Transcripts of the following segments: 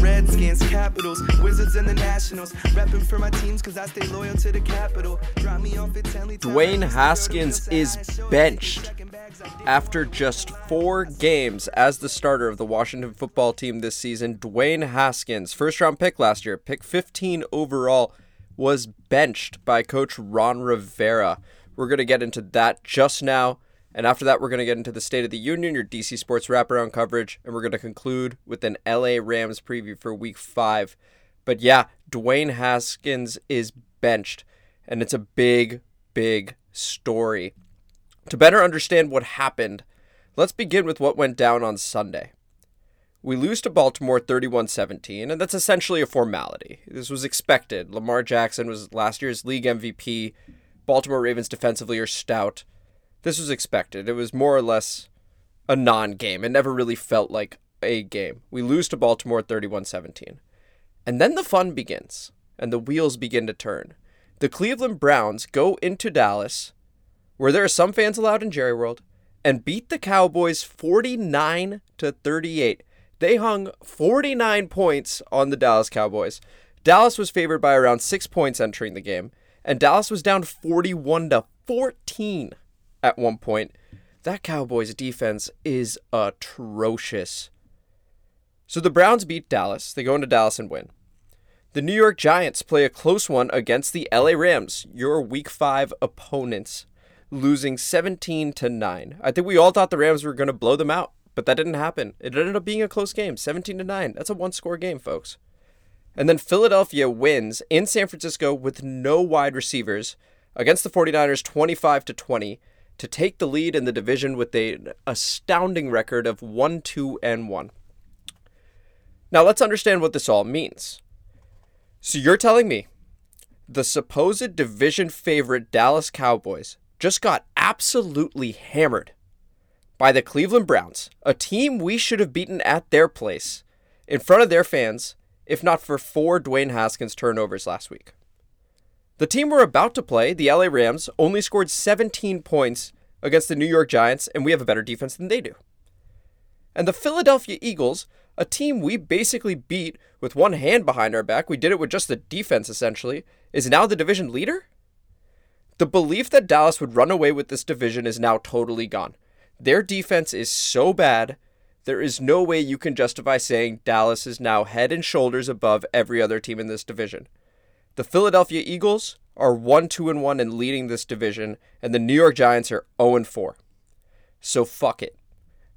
Redskins, Capitals, Wizards, and the Nationals. Repping for my teams because I stay loyal to the capital. Drop me off at Dwayne Haskins is benched after just four games as the starter of the Washington football team this season. Dwayne Haskins, first round pick last year, pick 15 overall, was benched by coach Ron Rivera. We're going to get into that just now. And after that, we're going to get into the State of the Union, your DC Sports wraparound coverage, and we're going to conclude with an LA Rams preview for week five. But yeah, Dwayne Haskins is benched, and it's a big, big story. To better understand what happened, let's begin with what went down on Sunday. We lose to Baltimore 31 17, and that's essentially a formality. This was expected. Lamar Jackson was last year's league MVP. Baltimore Ravens defensively are stout. This was expected. It was more or less a non game. It never really felt like a game. We lose to Baltimore 31 17. And then the fun begins, and the wheels begin to turn. The Cleveland Browns go into Dallas, where there are some fans allowed in Jerry World, and beat the Cowboys 49 to 38. They hung 49 points on the Dallas Cowboys. Dallas was favored by around 6 points entering the game, and Dallas was down 41 to 14 at one point. That Cowboys defense is atrocious. So the Browns beat Dallas. They go into Dallas and win. The New York Giants play a close one against the LA Rams, your week 5 opponents, losing 17 to 9. I think we all thought the Rams were going to blow them out, but that didn't happen. It ended up being a close game, 17 to 9. That's a one-score game, folks. And then Philadelphia wins in San Francisco with no wide receivers against the 49ers 25 to 20 to take the lead in the division with an astounding record of 1 2 and 1. Now let's understand what this all means. So you're telling me the supposed division favorite Dallas Cowboys just got absolutely hammered by the Cleveland Browns, a team we should have beaten at their place, in front of their fans, if not for four Dwayne Haskins turnovers last week. The team we're about to play, the LA Rams, only scored 17 points against the New York Giants, and we have a better defense than they do. And the Philadelphia Eagles, a team we basically beat with one hand behind our back, we did it with just the defense essentially, is now the division leader? The belief that Dallas would run away with this division is now totally gone. Their defense is so bad, there is no way you can justify saying Dallas is now head and shoulders above every other team in this division. The Philadelphia Eagles are 1 2 and 1 and leading this division, and the New York Giants are 0 and 4. So fuck it.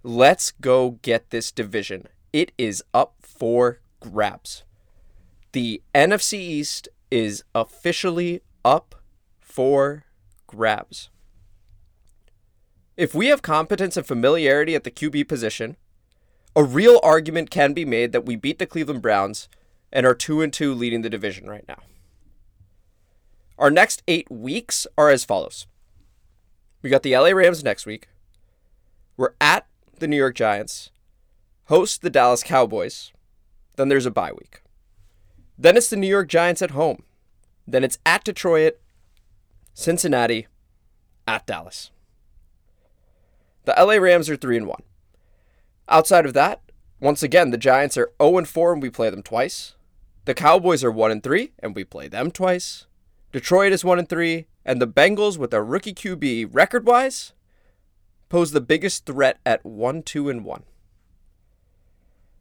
Let's go get this division. It is up for grabs. The NFC East is officially up for grabs. If we have competence and familiarity at the QB position, a real argument can be made that we beat the Cleveland Browns and are 2 and 2 leading the division right now. Our next 8 weeks are as follows. We got the LA Rams next week. We're at the New York Giants, host the Dallas Cowboys. Then there's a bye week. Then it's the New York Giants at home. Then it's at Detroit, Cincinnati, at Dallas. The LA Rams are 3 and 1. Outside of that, once again, the Giants are 0 and 4 and we play them twice. The Cowboys are 1 and 3 and we play them twice. Detroit is 1 and 3 and the Bengals with a rookie QB record-wise pose the biggest threat at 1 2 and 1.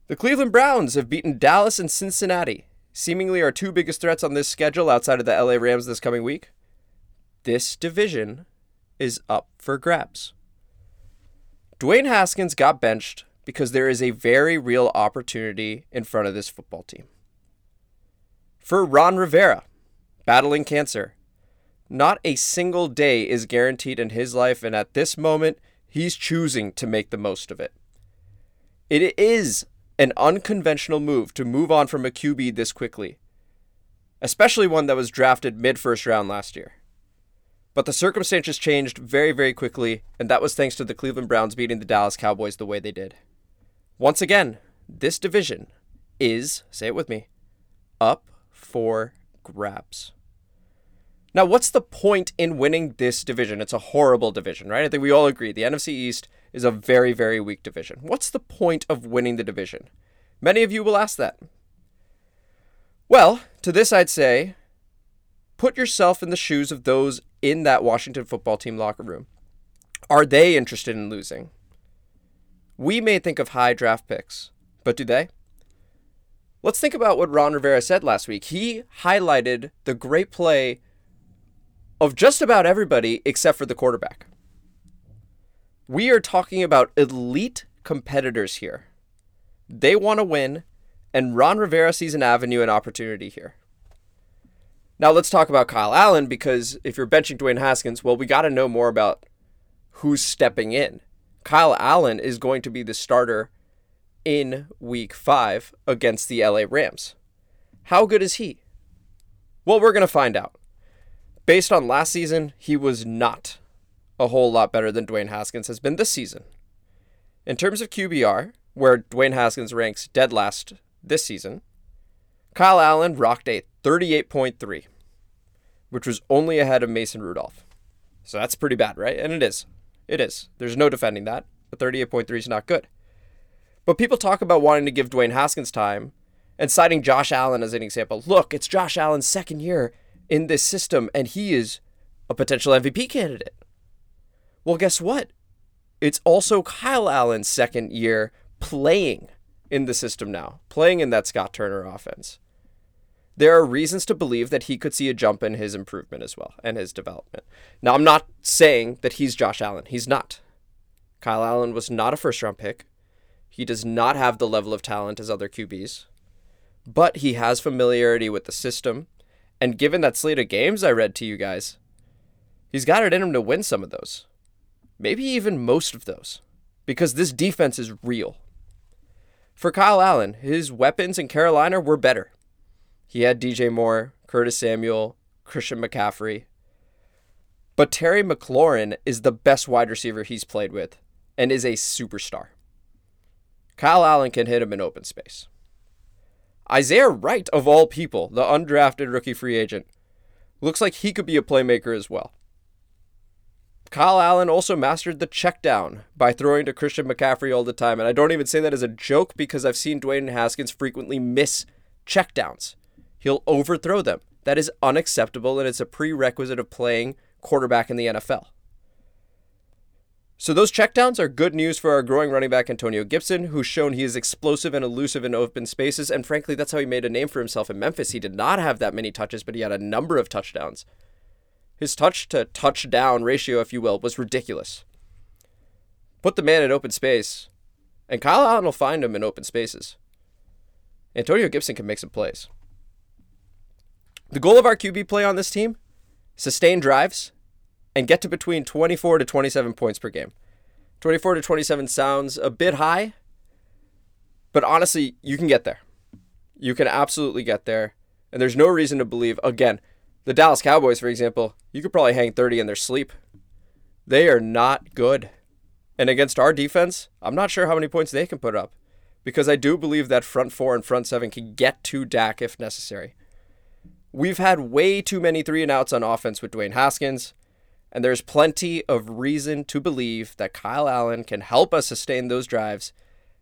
The Cleveland Browns have beaten Dallas and Cincinnati, seemingly our two biggest threats on this schedule outside of the LA Rams this coming week. This division is up for grabs. Dwayne Haskins got benched because there is a very real opportunity in front of this football team. For Ron Rivera, battling cancer, not a single day is guaranteed in his life, and at this moment, he's choosing to make the most of it. It is an unconventional move to move on from a QB this quickly, especially one that was drafted mid first round last year. But the circumstances changed very, very quickly, and that was thanks to the Cleveland Browns beating the Dallas Cowboys the way they did. Once again, this division is, say it with me, up for grabs. Now, what's the point in winning this division? It's a horrible division, right? I think we all agree. The NFC East is a very, very weak division. What's the point of winning the division? Many of you will ask that. Well, to this I'd say put yourself in the shoes of those in that Washington football team locker room. Are they interested in losing? We may think of high draft picks, but do they? Let's think about what Ron Rivera said last week. He highlighted the great play of just about everybody except for the quarterback. We are talking about elite competitors here. They want to win, and Ron Rivera sees an avenue and opportunity here. Now let's talk about Kyle Allen because if you're benching Dwayne Haskins, well, we got to know more about who's stepping in. Kyle Allen is going to be the starter in week five against the LA Rams. How good is he? Well, we're going to find out. Based on last season, he was not a whole lot better than Dwayne Haskins has been this season. In terms of QBR, where Dwayne Haskins ranks dead last this season, Kyle Allen rocked a 38.3, which was only ahead of Mason Rudolph. So that's pretty bad, right? And it is. It is. There's no defending that. But 38.3 is not good. But people talk about wanting to give Dwayne Haskins time and citing Josh Allen as an example. Look, it's Josh Allen's second year in this system, and he is a potential MVP candidate. Well, guess what? It's also Kyle Allen's second year playing in the system now, playing in that Scott Turner offense. There are reasons to believe that he could see a jump in his improvement as well and his development. Now, I'm not saying that he's Josh Allen. He's not. Kyle Allen was not a first round pick. He does not have the level of talent as other QBs, but he has familiarity with the system and given that slate of games I read to you guys, he's got it in him to win some of those. Maybe even most of those. Because this defense is real. For Kyle Allen, his weapons in Carolina were better. He had DJ Moore, Curtis Samuel, Christian McCaffrey. But Terry McLaurin is the best wide receiver he's played with and is a superstar. Kyle Allen can hit him in open space. Isaiah Wright, of all people, the undrafted rookie free agent, looks like he could be a playmaker as well. Kyle Allen also mastered the check down by throwing to Christian McCaffrey all the time. And I don't even say that as a joke because I've seen Dwayne Haskins frequently miss check downs. He'll overthrow them. That is unacceptable and it's a prerequisite of playing quarterback in the NFL. So those checkdowns are good news for our growing running back Antonio Gibson, who's shown he is explosive and elusive in open spaces, and frankly, that's how he made a name for himself in Memphis. He did not have that many touches, but he had a number of touchdowns. His touch to touchdown ratio, if you will, was ridiculous. Put the man in open space, and Kyle Allen will find him in open spaces. Antonio Gibson can make some plays. The goal of our QB play on this team sustain drives and get to between 24 to 27 points per game. 24 to 27 sounds a bit high, but honestly, you can get there. You can absolutely get there. And there's no reason to believe, again, the Dallas Cowboys, for example, you could probably hang 30 in their sleep. They are not good. And against our defense, I'm not sure how many points they can put up because I do believe that front four and front seven can get to Dak if necessary. We've had way too many three and outs on offense with Dwayne Haskins. And there's plenty of reason to believe that Kyle Allen can help us sustain those drives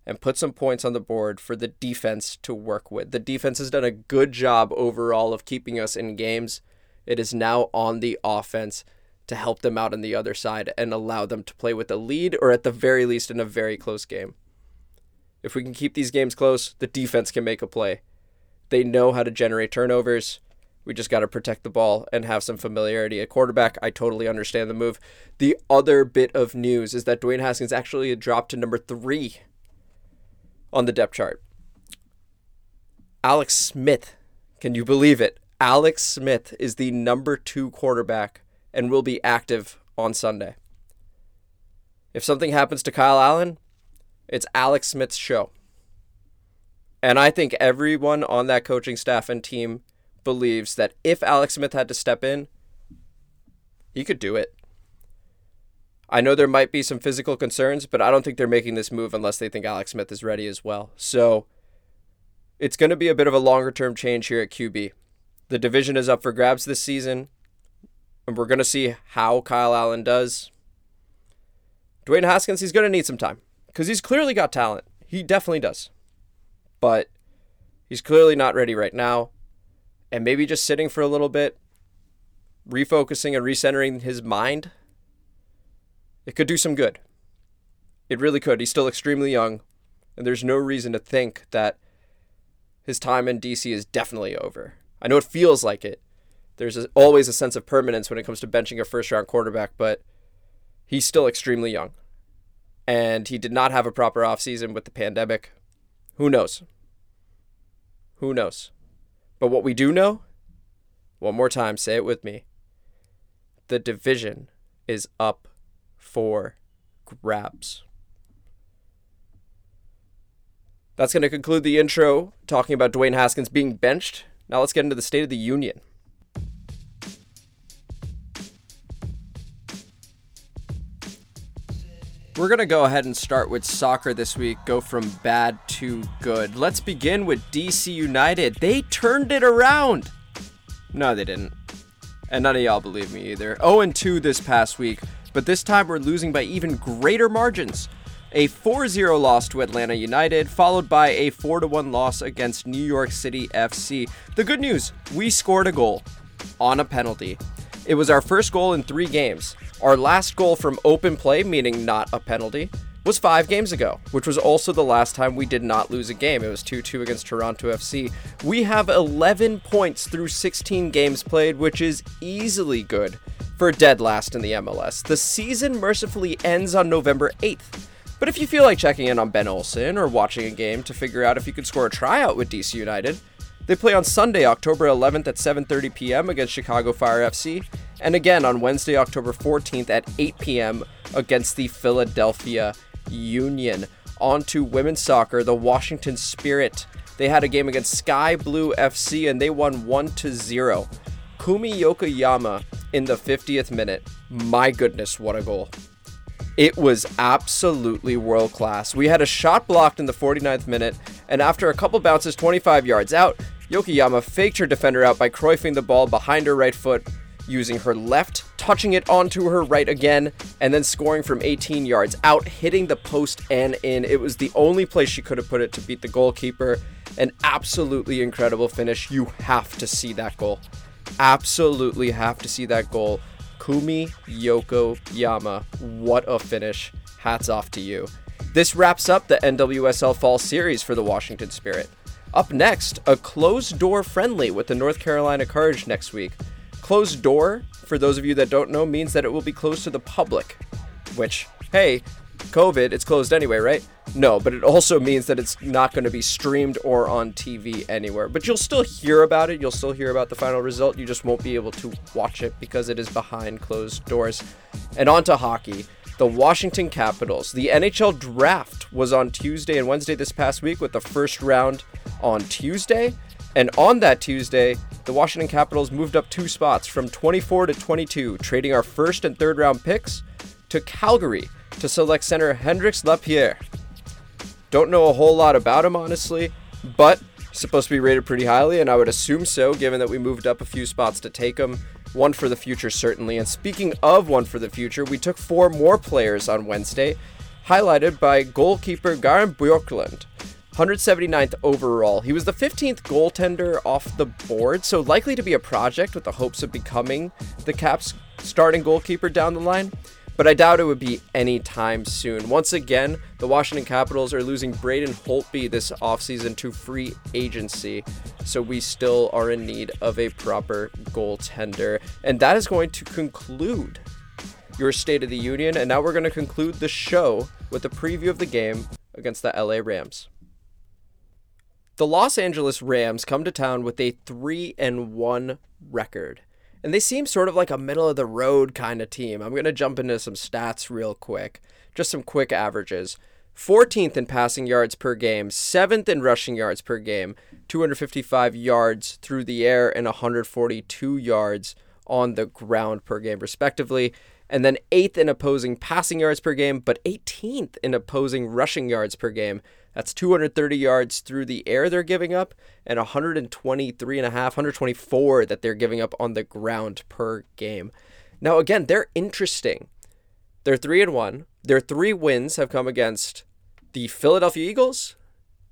and put some points on the board for the defense to work with. The defense has done a good job overall of keeping us in games. It is now on the offense to help them out on the other side and allow them to play with a lead or at the very least in a very close game. If we can keep these games close, the defense can make a play. They know how to generate turnovers. We just got to protect the ball and have some familiarity at quarterback. I totally understand the move. The other bit of news is that Dwayne Haskins actually dropped to number three on the depth chart. Alex Smith, can you believe it? Alex Smith is the number two quarterback and will be active on Sunday. If something happens to Kyle Allen, it's Alex Smith's show. And I think everyone on that coaching staff and team believes that if Alex Smith had to step in, he could do it. I know there might be some physical concerns, but I don't think they're making this move unless they think Alex Smith is ready as well. So it's going to be a bit of a longer term change here at QB. The division is up for grabs this season, and we're going to see how Kyle Allen does. Dwayne Haskins, he's going to need some time because he's clearly got talent. He definitely does. But he's clearly not ready right now. And maybe just sitting for a little bit, refocusing and recentering his mind, it could do some good. It really could. He's still extremely young, and there's no reason to think that his time in DC is definitely over. I know it feels like it. There's always a sense of permanence when it comes to benching a first round quarterback, but he's still extremely young. And he did not have a proper offseason with the pandemic. Who knows? Who knows? But what we do know, one more time, say it with me the division is up for grabs. That's going to conclude the intro talking about Dwayne Haskins being benched. Now let's get into the State of the Union. We're going to go ahead and start with soccer this week, go from bad to good. Let's begin with DC United. They turned it around. No, they didn't. And none of y'all believe me either. 0 2 this past week, but this time we're losing by even greater margins a 4 0 loss to Atlanta United, followed by a 4 1 loss against New York City FC. The good news we scored a goal on a penalty. It was our first goal in three games. Our last goal from open play, meaning not a penalty, was five games ago, which was also the last time we did not lose a game. It was 2 2 against Toronto FC. We have 11 points through 16 games played, which is easily good for dead last in the MLS. The season mercifully ends on November 8th. But if you feel like checking in on Ben Olsen or watching a game to figure out if you could score a tryout with DC United, they play on Sunday, October 11th at 7:30 p.m. against Chicago Fire FC, and again on Wednesday, October 14th at 8 p.m. against the Philadelphia Union. On to women's soccer, the Washington Spirit. They had a game against Sky Blue FC and they won 1 to 0. Kumi Yokoyama in the 50th minute. My goodness, what a goal. It was absolutely world class. We had a shot blocked in the 49th minute, and after a couple bounces 25 yards out, Yokoyama faked her defender out by Cruyffing the ball behind her right foot, using her left, touching it onto her right again, and then scoring from 18 yards out, hitting the post and in. It was the only place she could have put it to beat the goalkeeper. An absolutely incredible finish. You have to see that goal. Absolutely have to see that goal. Kumi Yokoyama. What a finish. Hats off to you. This wraps up the NWSL Fall Series for the Washington Spirit. Up next, a closed door friendly with the North Carolina Courage next week. Closed door, for those of you that don't know, means that it will be closed to the public, which, hey, COVID, it's closed anyway, right? No, but it also means that it's not going to be streamed or on TV anywhere. But you'll still hear about it. You'll still hear about the final result. You just won't be able to watch it because it is behind closed doors. And on to hockey. The Washington Capitals. The NHL draft was on Tuesday and Wednesday this past week with the first round on Tuesday. And on that Tuesday, the Washington Capitals moved up two spots from 24 to 22, trading our first and third round picks to Calgary to select center Hendrix Lapierre. Don't know a whole lot about him, honestly, but supposed to be rated pretty highly, and I would assume so, given that we moved up a few spots to take him. One for the future, certainly. And speaking of one for the future, we took four more players on Wednesday, highlighted by goalkeeper Garin Bjorklund. 179th overall. He was the 15th goaltender off the board, so likely to be a project with the hopes of becoming the Caps starting goalkeeper down the line but I doubt it would be anytime soon. Once again, the Washington Capitals are losing Braden Holtby this offseason to free agency, so we still are in need of a proper goaltender. And that is going to conclude your State of the Union. And now we're going to conclude the show with a preview of the game against the LA Rams. The Los Angeles Rams come to town with a 3 and 1 record and they seem sort of like a middle of the road kind of team. I'm going to jump into some stats real quick, just some quick averages. 14th in passing yards per game, 7th in rushing yards per game, 255 yards through the air, and 142 yards on the ground per game, respectively. and then eighth in opposing passing yards per game, but 18th in opposing rushing yards per game. That's 230 yards through the air they're giving up, and 123 and a half, 124 that they're giving up on the ground per game. Now, again, they're interesting. They're three and one. Their three wins have come against the Philadelphia Eagles,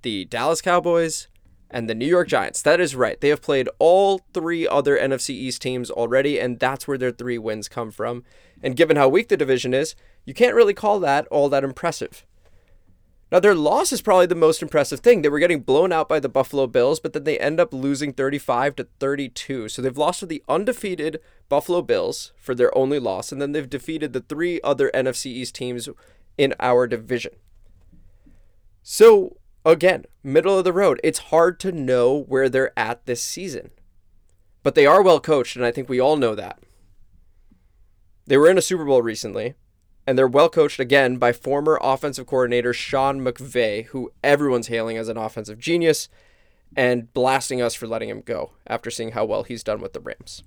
the Dallas Cowboys, and the New York Giants. That is right. They have played all three other NFC East teams already, and that's where their three wins come from. And given how weak the division is, you can't really call that all that impressive. Now, their loss is probably the most impressive thing. They were getting blown out by the Buffalo Bills, but then they end up losing 35 to 32. So they've lost to the undefeated Buffalo Bills for their only loss, and then they've defeated the three other NFC East teams in our division. So, again, middle of the road. It's hard to know where they're at this season. But they are well coached, and I think we all know that. They were in a Super Bowl recently and they're well coached again by former offensive coordinator Sean McVay, who everyone's hailing as an offensive genius and blasting us for letting him go after seeing how well he's done with the Rams.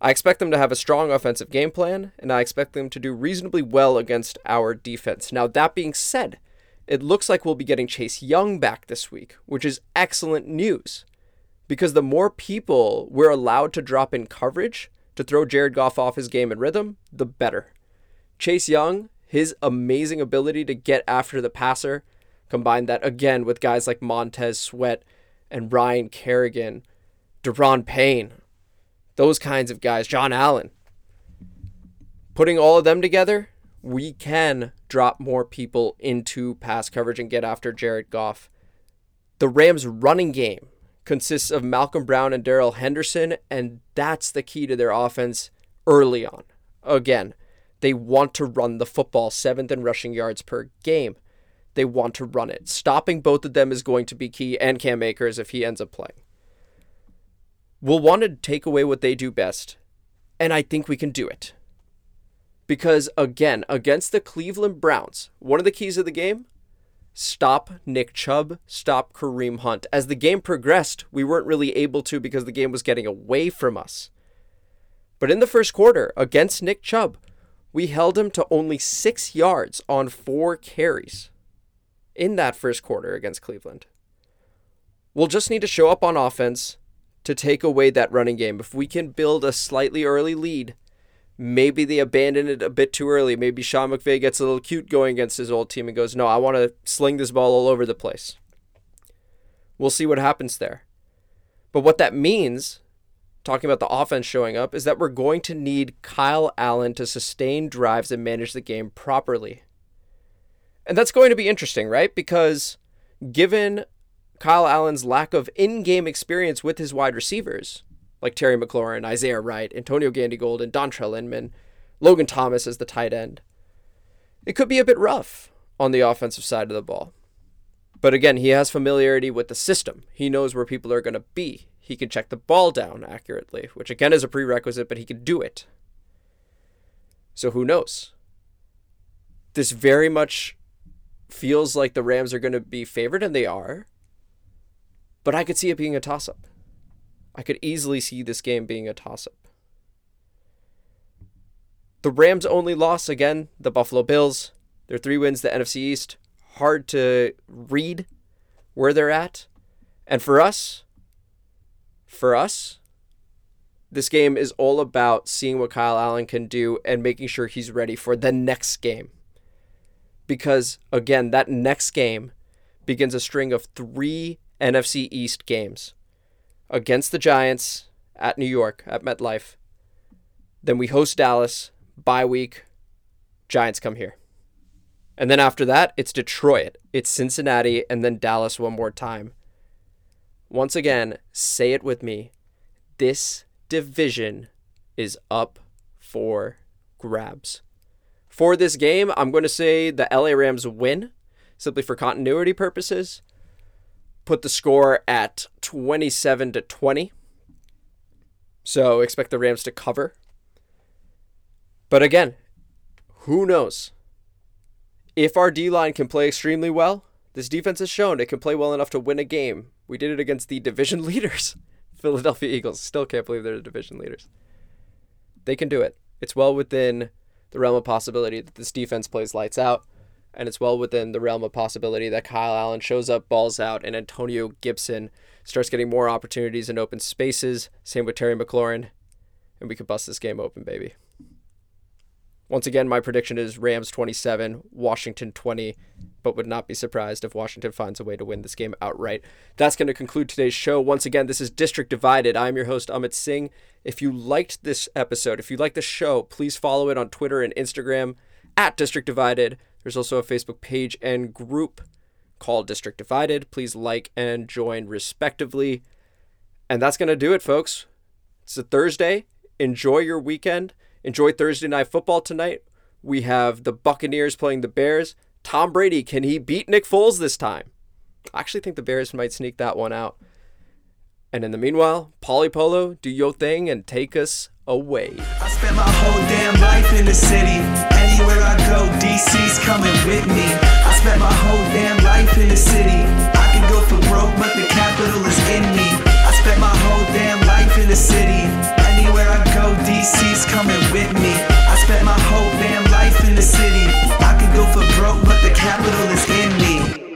I expect them to have a strong offensive game plan, and I expect them to do reasonably well against our defense. Now, that being said, it looks like we'll be getting Chase Young back this week, which is excellent news. Because the more people we're allowed to drop in coverage to throw Jared Goff off his game and rhythm, the better. Chase Young, his amazing ability to get after the passer, combine that again with guys like Montez Sweat and Ryan Kerrigan, Daron Payne, those kinds of guys, John Allen. Putting all of them together, we can drop more people into pass coverage and get after Jared Goff. The Rams' running game consists of Malcolm Brown and Darrell Henderson, and that's the key to their offense early on. Again, they want to run the football, seventh in rushing yards per game. They want to run it. Stopping both of them is going to be key, and Cam Akers if he ends up playing. We'll want to take away what they do best, and I think we can do it. Because again, against the Cleveland Browns, one of the keys of the game stop Nick Chubb, stop Kareem Hunt. As the game progressed, we weren't really able to because the game was getting away from us. But in the first quarter, against Nick Chubb, we held him to only six yards on four carries in that first quarter against Cleveland. We'll just need to show up on offense to take away that running game. If we can build a slightly early lead, maybe they abandon it a bit too early. Maybe Sean McVay gets a little cute going against his old team and goes, No, I want to sling this ball all over the place. We'll see what happens there. But what that means talking about the offense showing up, is that we're going to need Kyle Allen to sustain drives and manage the game properly. And that's going to be interesting, right? Because given Kyle Allen's lack of in game experience with his wide receivers, like Terry McLaurin, Isaiah Wright, Antonio Gandy-Golden, and Dontrelle Inman, Logan Thomas as the tight end, it could be a bit rough on the offensive side of the ball. But again, he has familiarity with the system. He knows where people are going to be. He can check the ball down accurately, which again is a prerequisite, but he can do it. So who knows? This very much feels like the Rams are going to be favored, and they are. But I could see it being a toss up. I could easily see this game being a toss up. The Rams' only loss, again, the Buffalo Bills. Their three wins, the NFC East. Hard to read where they're at. And for us, for us, this game is all about seeing what Kyle Allen can do and making sure he's ready for the next game. Because, again, that next game begins a string of three NFC East games against the Giants at New York, at MetLife. Then we host Dallas, bye week, Giants come here. And then after that, it's Detroit, it's Cincinnati, and then Dallas one more time. Once again, say it with me. This division is up for grabs. For this game, I'm going to say the LA Rams win simply for continuity purposes. Put the score at 27 to 20. So expect the Rams to cover. But again, who knows? If our D line can play extremely well, this defense has shown it can play well enough to win a game we did it against the division leaders, Philadelphia Eagles. Still can't believe they're the division leaders. They can do it. It's well within the realm of possibility that this defense plays lights out, and it's well within the realm of possibility that Kyle Allen shows up, balls out, and Antonio Gibson starts getting more opportunities in open spaces. Same with Terry McLaurin, and we could bust this game open, baby. Once again, my prediction is Rams 27, Washington 20, but would not be surprised if Washington finds a way to win this game outright. That's going to conclude today's show. Once again, this is District Divided. I'm your host, Amit Singh. If you liked this episode, if you like the show, please follow it on Twitter and Instagram at District Divided. There's also a Facebook page and group called District Divided. Please like and join respectively. And that's going to do it, folks. It's a Thursday. Enjoy your weekend. Enjoy Thursday night football tonight. We have the Buccaneers playing the Bears. Tom Brady, can he beat Nick Foles this time? I actually think the Bears might sneak that one out. And in the meanwhile, Polypolo, do your thing and take us away. I spent my whole damn life in the city. Anywhere I go, DC's coming with me. I spent my whole damn life in the city. I can go for broke, but the capital is in me. I spent my whole damn life in the city DC's coming with me. I spent my whole damn life in the city. I could go for broke, but the capital is in me.